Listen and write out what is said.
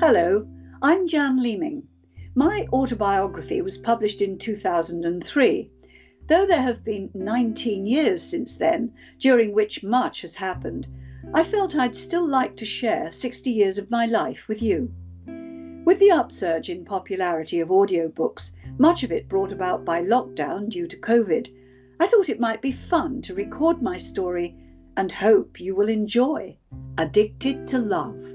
Hello, I'm Jan Leeming. My autobiography was published in 2003. Though there have been 19 years since then, during which much has happened, I felt I'd still like to share 60 years of my life with you. With the upsurge in popularity of audiobooks, much of it brought about by lockdown due to COVID, I thought it might be fun to record my story and hope you will enjoy Addicted to Love.